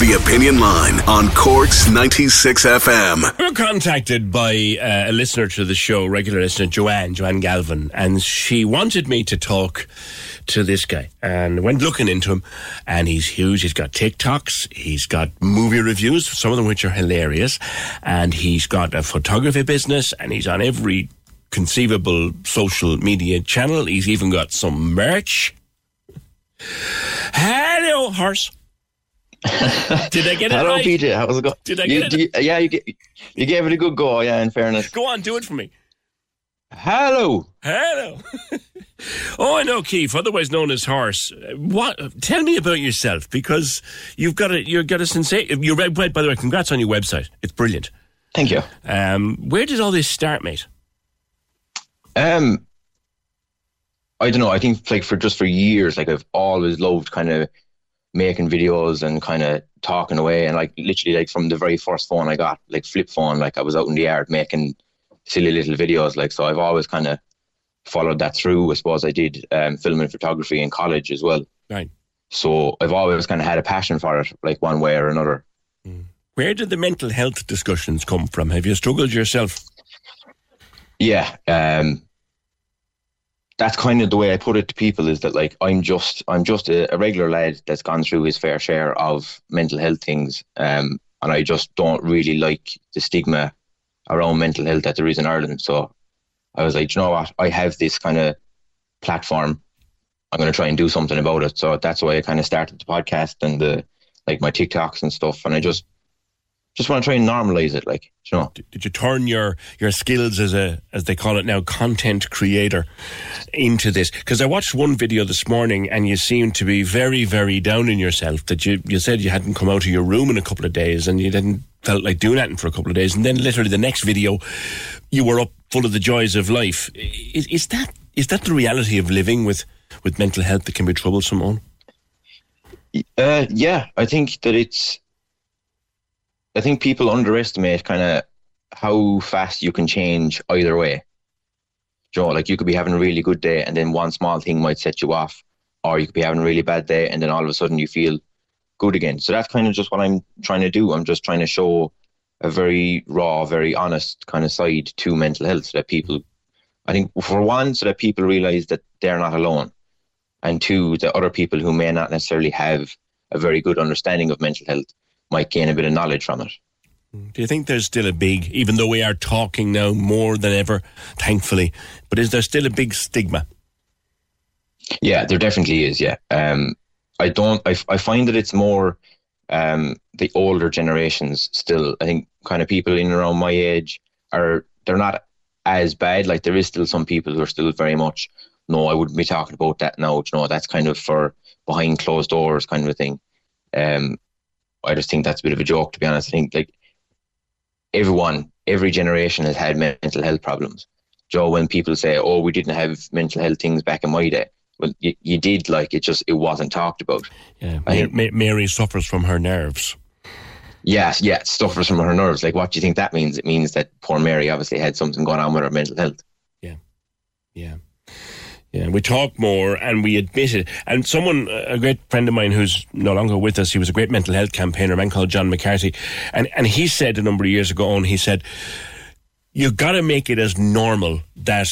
The Opinion Line on Cork's 96 FM. We were contacted by uh, a listener to the show, regular listener Joanne, Joanne Galvin, and she wanted me to talk to this guy and went looking into him. And he's huge. He's got TikToks, he's got movie reviews, some of them which are hilarious, and he's got a photography business, and he's on every conceivable social media channel. He's even got some merch. Hello, horse. Did I get it Hello, right? PJ. How's it going? Did I you, get it? you- yeah, you, get, you gave it a good go. Yeah, in fairness. Go on, do it for me. Hello. Hello. oh, I know, Keith, otherwise known as Horse. What? Tell me about yourself because you've got a you've got a sensation. Your web, by the way, congrats on your website. It's brilliant. Thank you. Um, where did all this start, mate? Um, I don't know. I think like for just for years, like I've always loved kind of making videos and kind of talking away, and like literally like from the very first phone I got, like flip phone, like I was out in the yard making silly little videos. Like so, I've always kind of followed that through. I suppose I did um, film and photography in college as well. Right. So I've always kind of had a passion for it, like one way or another. Where did the mental health discussions come from? Have you struggled yourself? yeah um that's kind of the way i put it to people is that like i'm just i'm just a, a regular lad that's gone through his fair share of mental health things um and i just don't really like the stigma around mental health that there is in ireland. So i was like you know what? I have this kind of platform. I'm going to try and do something about it. So that's why i kind of started the podcast and the like my tiktoks and stuff. And i just just want to try and normalize it like you know Did, you turn your your skills as a as they call it now content creator into this? Because I watched one video this morning and you seemed to be very very down in yourself. That you you said you hadn't come out of your room in a couple of days and you didn't felt like doing anything for a couple of days, and then literally the next video you were up full of the joys of life. Is, is that is that the reality of living with with mental health that can be troublesome? On Uh, yeah, I think that it's. I think people underestimate kind of how fast you can change either way. Joe, like you could be having a really good day, and then one small thing might set you off, or you could be having a really bad day, and then all of a sudden you feel good again. So that's kind of just what I'm trying to do. I'm just trying to show a very raw, very honest kind of side to mental health, so that people, I think, for one, so that people realize that they're not alone, and two, that other people who may not necessarily have a very good understanding of mental health might gain a bit of knowledge from it. Do you think there's still a big, even though we are talking now more than ever, thankfully, but is there still a big stigma? Yeah, there definitely is. Yeah, um, I don't. I, I find that it's more um, the older generations still. I think kind of people in around my age are they're not as bad. Like there is still some people who are still very much. No, I wouldn't be talking about that now. You know, that's kind of for behind closed doors kind of a thing. Um, I just think that's a bit of a joke, to be honest. I think like everyone, every generation has had mental health problems. Joe, when people say, "Oh, we didn't have mental health things back in my day," well, you, you did. Like it just it wasn't talked about. Yeah, I- Ma- Ma- Mary suffers from her nerves. Yes, yeah, it suffers from her nerves. Like, what do you think that means? It means that poor Mary obviously had something going on with her mental health. Yeah, yeah. We talk more and we admit it. And someone, a great friend of mine who's no longer with us, he was a great mental health campaigner, a man called John McCarthy, and and he said a number of years ago, and he said, You've got to make it as normal that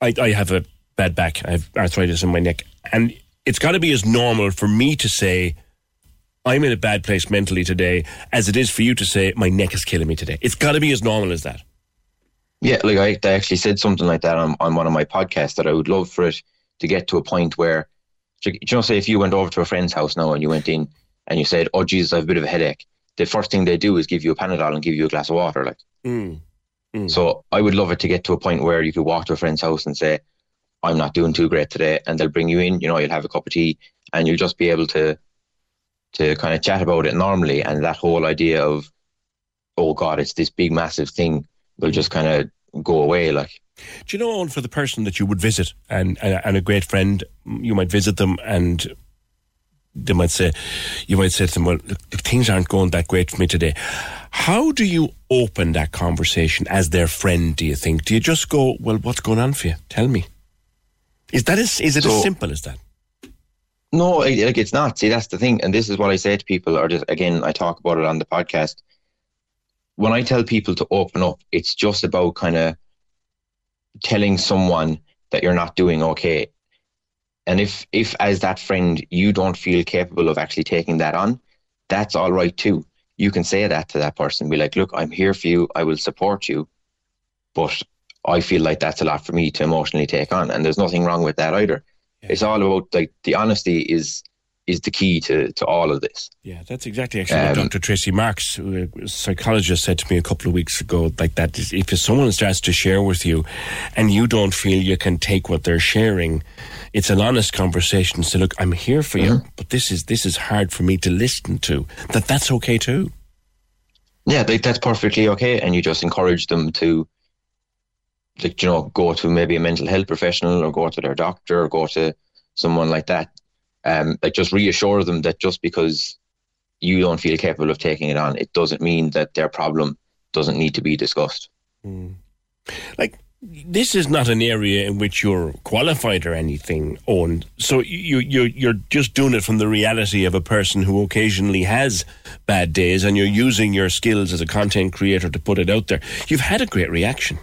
I, I have a bad back, I have arthritis in my neck, and." it's got to be as normal for me to say, I'm in a bad place mentally today, as it is for you to say, my neck is killing me today. It's got to be as normal as that. Yeah, like I, I actually said something like that on, on one of my podcasts that I would love for it to get to a point where, you know, say if you went over to a friend's house now and you went in and you said, "Oh Jesus, I have a bit of a headache," the first thing they do is give you a Panadol and give you a glass of water. Like, Mm. so I would love it to get to a point where you could walk to a friend's house and say, "I'm not doing too great today," and they'll bring you in. You know, you'll have a cup of tea and you'll just be able to to kind of chat about it normally. And that whole idea of, "Oh God, it's this big massive thing," will just kind of go away. Like, Do you know, for the person that you would visit and, and, and a great friend, you might visit them and they might say, you might say to them, well, look, things aren't going that great for me today. How do you open that conversation as their friend, do you think? Do you just go, well, what's going on for you? Tell me. Is that as, is it as simple as that? No, like, it's not. See, that's the thing. And this is what I say to people, or just again, I talk about it on the podcast. When I tell people to open up, it's just about kind of telling someone that you're not doing okay. And if, if as that friend, you don't feel capable of actually taking that on, that's all right too. You can say that to that person. Be like, look, I'm here for you. I will support you. But I feel like that's a lot for me to emotionally take on. And there's nothing wrong with that either. It's all about like the honesty is is the key to, to all of this. Yeah, that's exactly actually what Um, Dr. Tracy Marks, a psychologist, said to me a couple of weeks ago. Like that, if someone starts to share with you, and you don't feel you can take what they're sharing, it's an honest conversation. So look, I'm here for you, but this is this is hard for me to listen to. That that's okay too. Yeah, like, that's perfectly okay. And you just encourage them to, like, you know, go to maybe a mental health professional or go to their doctor or go to someone like that. Um, like just reassure them that just because you don't feel capable of taking it on, it doesn't mean that their problem doesn't need to be discussed. Like this is not an area in which you're qualified or anything, Owen. So you you you're just doing it from the reality of a person who occasionally has bad days, and you're using your skills as a content creator to put it out there. You've had a great reaction.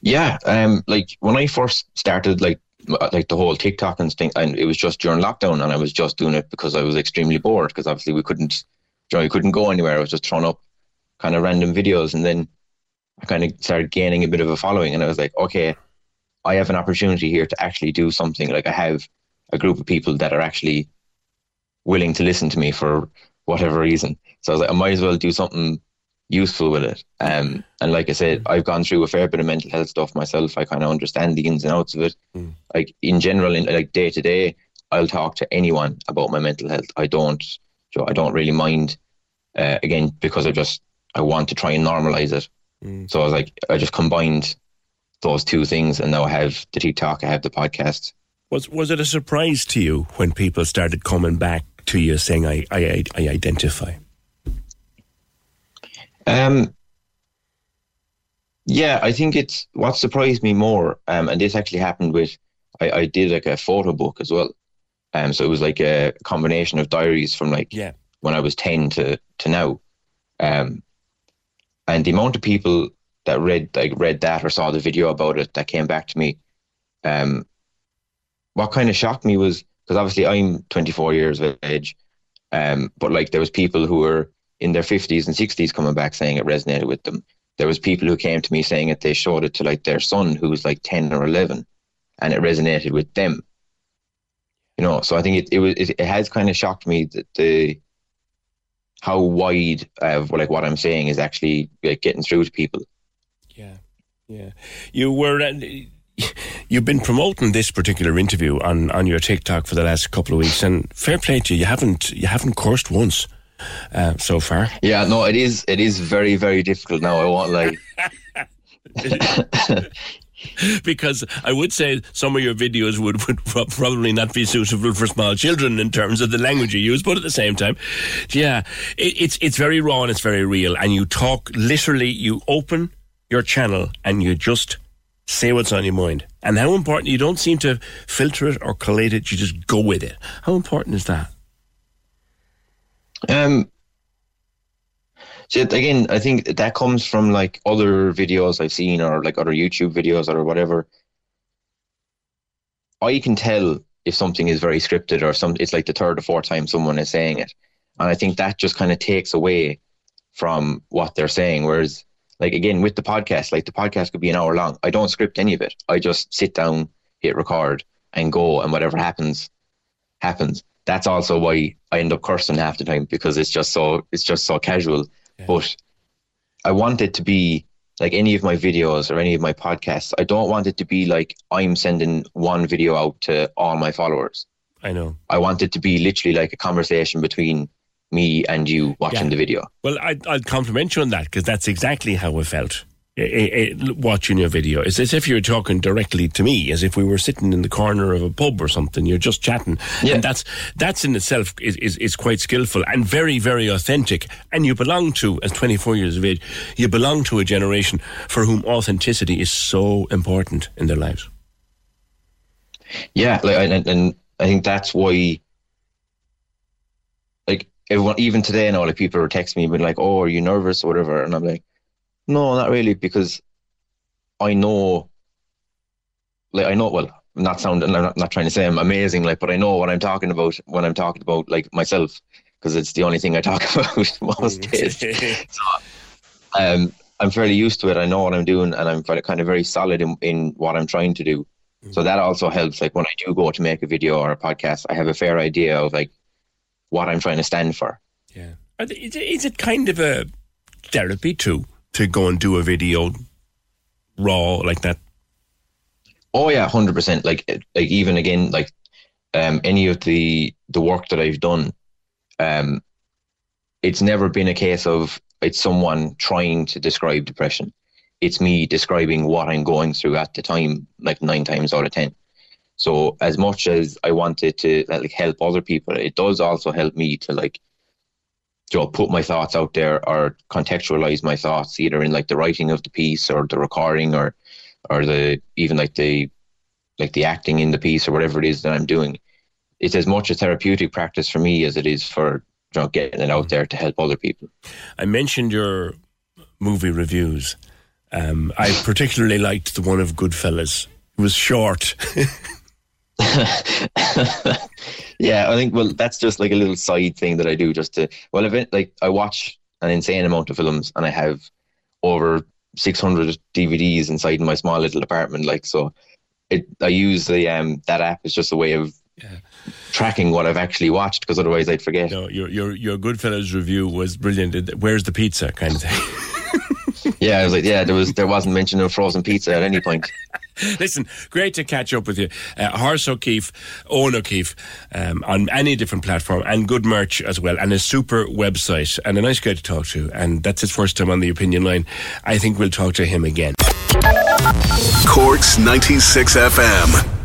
Yeah, um, like when I first started, like like the whole TikTok and thing, and it was just during lockdown, and I was just doing it because I was extremely bored because obviously we couldn't, you know, we couldn't go anywhere. I was just throwing up kind of random videos, and then I kind of started gaining a bit of a following, and I was like, okay, I have an opportunity here to actually do something. Like I have a group of people that are actually willing to listen to me for whatever reason. So I was like, I might as well do something useful with it. Um, and like I said, I've gone through a fair bit of mental health stuff myself. I kind of understand the ins and outs of it. Like in general, in like day to day, I'll talk to anyone about my mental health. I don't, so I don't really mind. Uh, again, because I just I want to try and normalize it. So I was like, I just combined those two things, and now I have the TikTok, I have the podcast. Was was it a surprise to you when people started coming back to you saying, "I I, I identify"? Um, yeah, I think it's what surprised me more, um, and this actually happened with I, I did like a photo book as well. Um, so it was like a combination of diaries from like Yeah. when I was ten to to now. Um, and the amount of people that read like read that or saw the video about it that came back to me, um, what kind of shocked me was because obviously I'm 24 years of age, um, but like there was people who were in their 50s and 60s coming back saying it resonated with them. There was people who came to me saying that they showed it to like their son who was like 10 or 11 and it resonated with them. You know, so I think it, it was it, it has kind of shocked me that the how wide of like what I'm saying is actually like, getting through to people. Yeah, yeah. You were. Uh, You've been promoting this particular interview on, on your TikTok for the last couple of weeks, and fair play to you. You haven't you haven't cursed once uh, so far. Yeah, no, it is it is very very difficult now. I won't lie. because I would say some of your videos would, would probably not be suitable for small children in terms of the language you use, but at the same time, yeah, it, it's it's very raw and it's very real. And you talk literally, you open your channel and you just say what's on your mind. And how important you don't seem to filter it or collate it; you just go with it. How important is that? Um, so again, I think that comes from like other videos I've seen or like other YouTube videos or whatever. I can tell if something is very scripted or some it's like the third or fourth time someone is saying it. And i think that just kind of takes away from what they're saying. Whereas like again with the podcast like the podcast could be an hour long. I don't script any of it. I just sit down hit record and go and whatever happens happens that's also why i end up cursing half the time because it's just so it's just so casual yeah. but i want it to be like any of my videos or any of my podcasts, I don't want it to be like I'm sending one video out to all my followers. I know. I want it to be literally like a conversation between me and you watching yeah. the video. Well, I, I'll compliment you on that because that's exactly how I felt Eh, eh, eh, watching your video. It's as if you're talking directly to me, as if we were sitting in the corner of a pub or something. You're just chatting, yeah. and that's that's in itself is, is, is quite skillful and very very authentic. And you belong to, as 24 years of age, you belong to a generation for whom authenticity is so important in their lives. Yeah, like, and, and I think that's why, like everyone, even today now, like people are texting me, but like, "Oh, are you nervous or whatever?" And I'm like no, not really, because I know, like I know. Well, I'm not sounding. I'm not, not trying to say I'm amazing, like, but I know what I'm talking about when I'm talking about like myself, because it's the only thing I talk about most mm. days. so, um, I'm fairly used to it. I know what I'm doing, and I'm kind of very solid in, in what I'm trying to do. Mm-hmm. So that also helps. Like when I do go to make a video or a podcast, I have a fair idea of like what I'm trying to stand for. Yeah, is it kind of a therapy too? To go and do a video raw like that? Oh yeah, hundred percent. Like like even again like um, any of the the work that I've done, um, it's never been a case of it's someone trying to describe depression. It's me describing what I'm going through at the time, like nine times out of ten. So as much as I wanted to like help other people, it does also help me to like you know, put my thoughts out there or contextualize my thoughts either in like the writing of the piece or the recording or or the even like the like the acting in the piece or whatever it is that I'm doing. It's as much a therapeutic practice for me as it is for you know, getting it out there to help other people. I mentioned your movie reviews. Um, I particularly liked the one of Goodfellas. It was short. yeah, I think well, that's just like a little side thing that I do just to well, event like I watch an insane amount of films and I have over 600 DVDs inside my small little apartment. Like so, it I use the um that app is just a way of yeah. tracking what I've actually watched because otherwise I'd forget. No, your your your Goodfellas review was brilliant. Where's the pizza kind of thing. yeah, I was like, yeah, there was there wasn't mention of frozen pizza at any point. Listen, great to catch up with you. Uh, Horace O'Keeffe, Owen O'Keeffe, um, on any different platform, and good merch as well, and a super website, and a nice guy to talk to. And that's his first time on the opinion line. I think we'll talk to him again. Cork's 96 FM.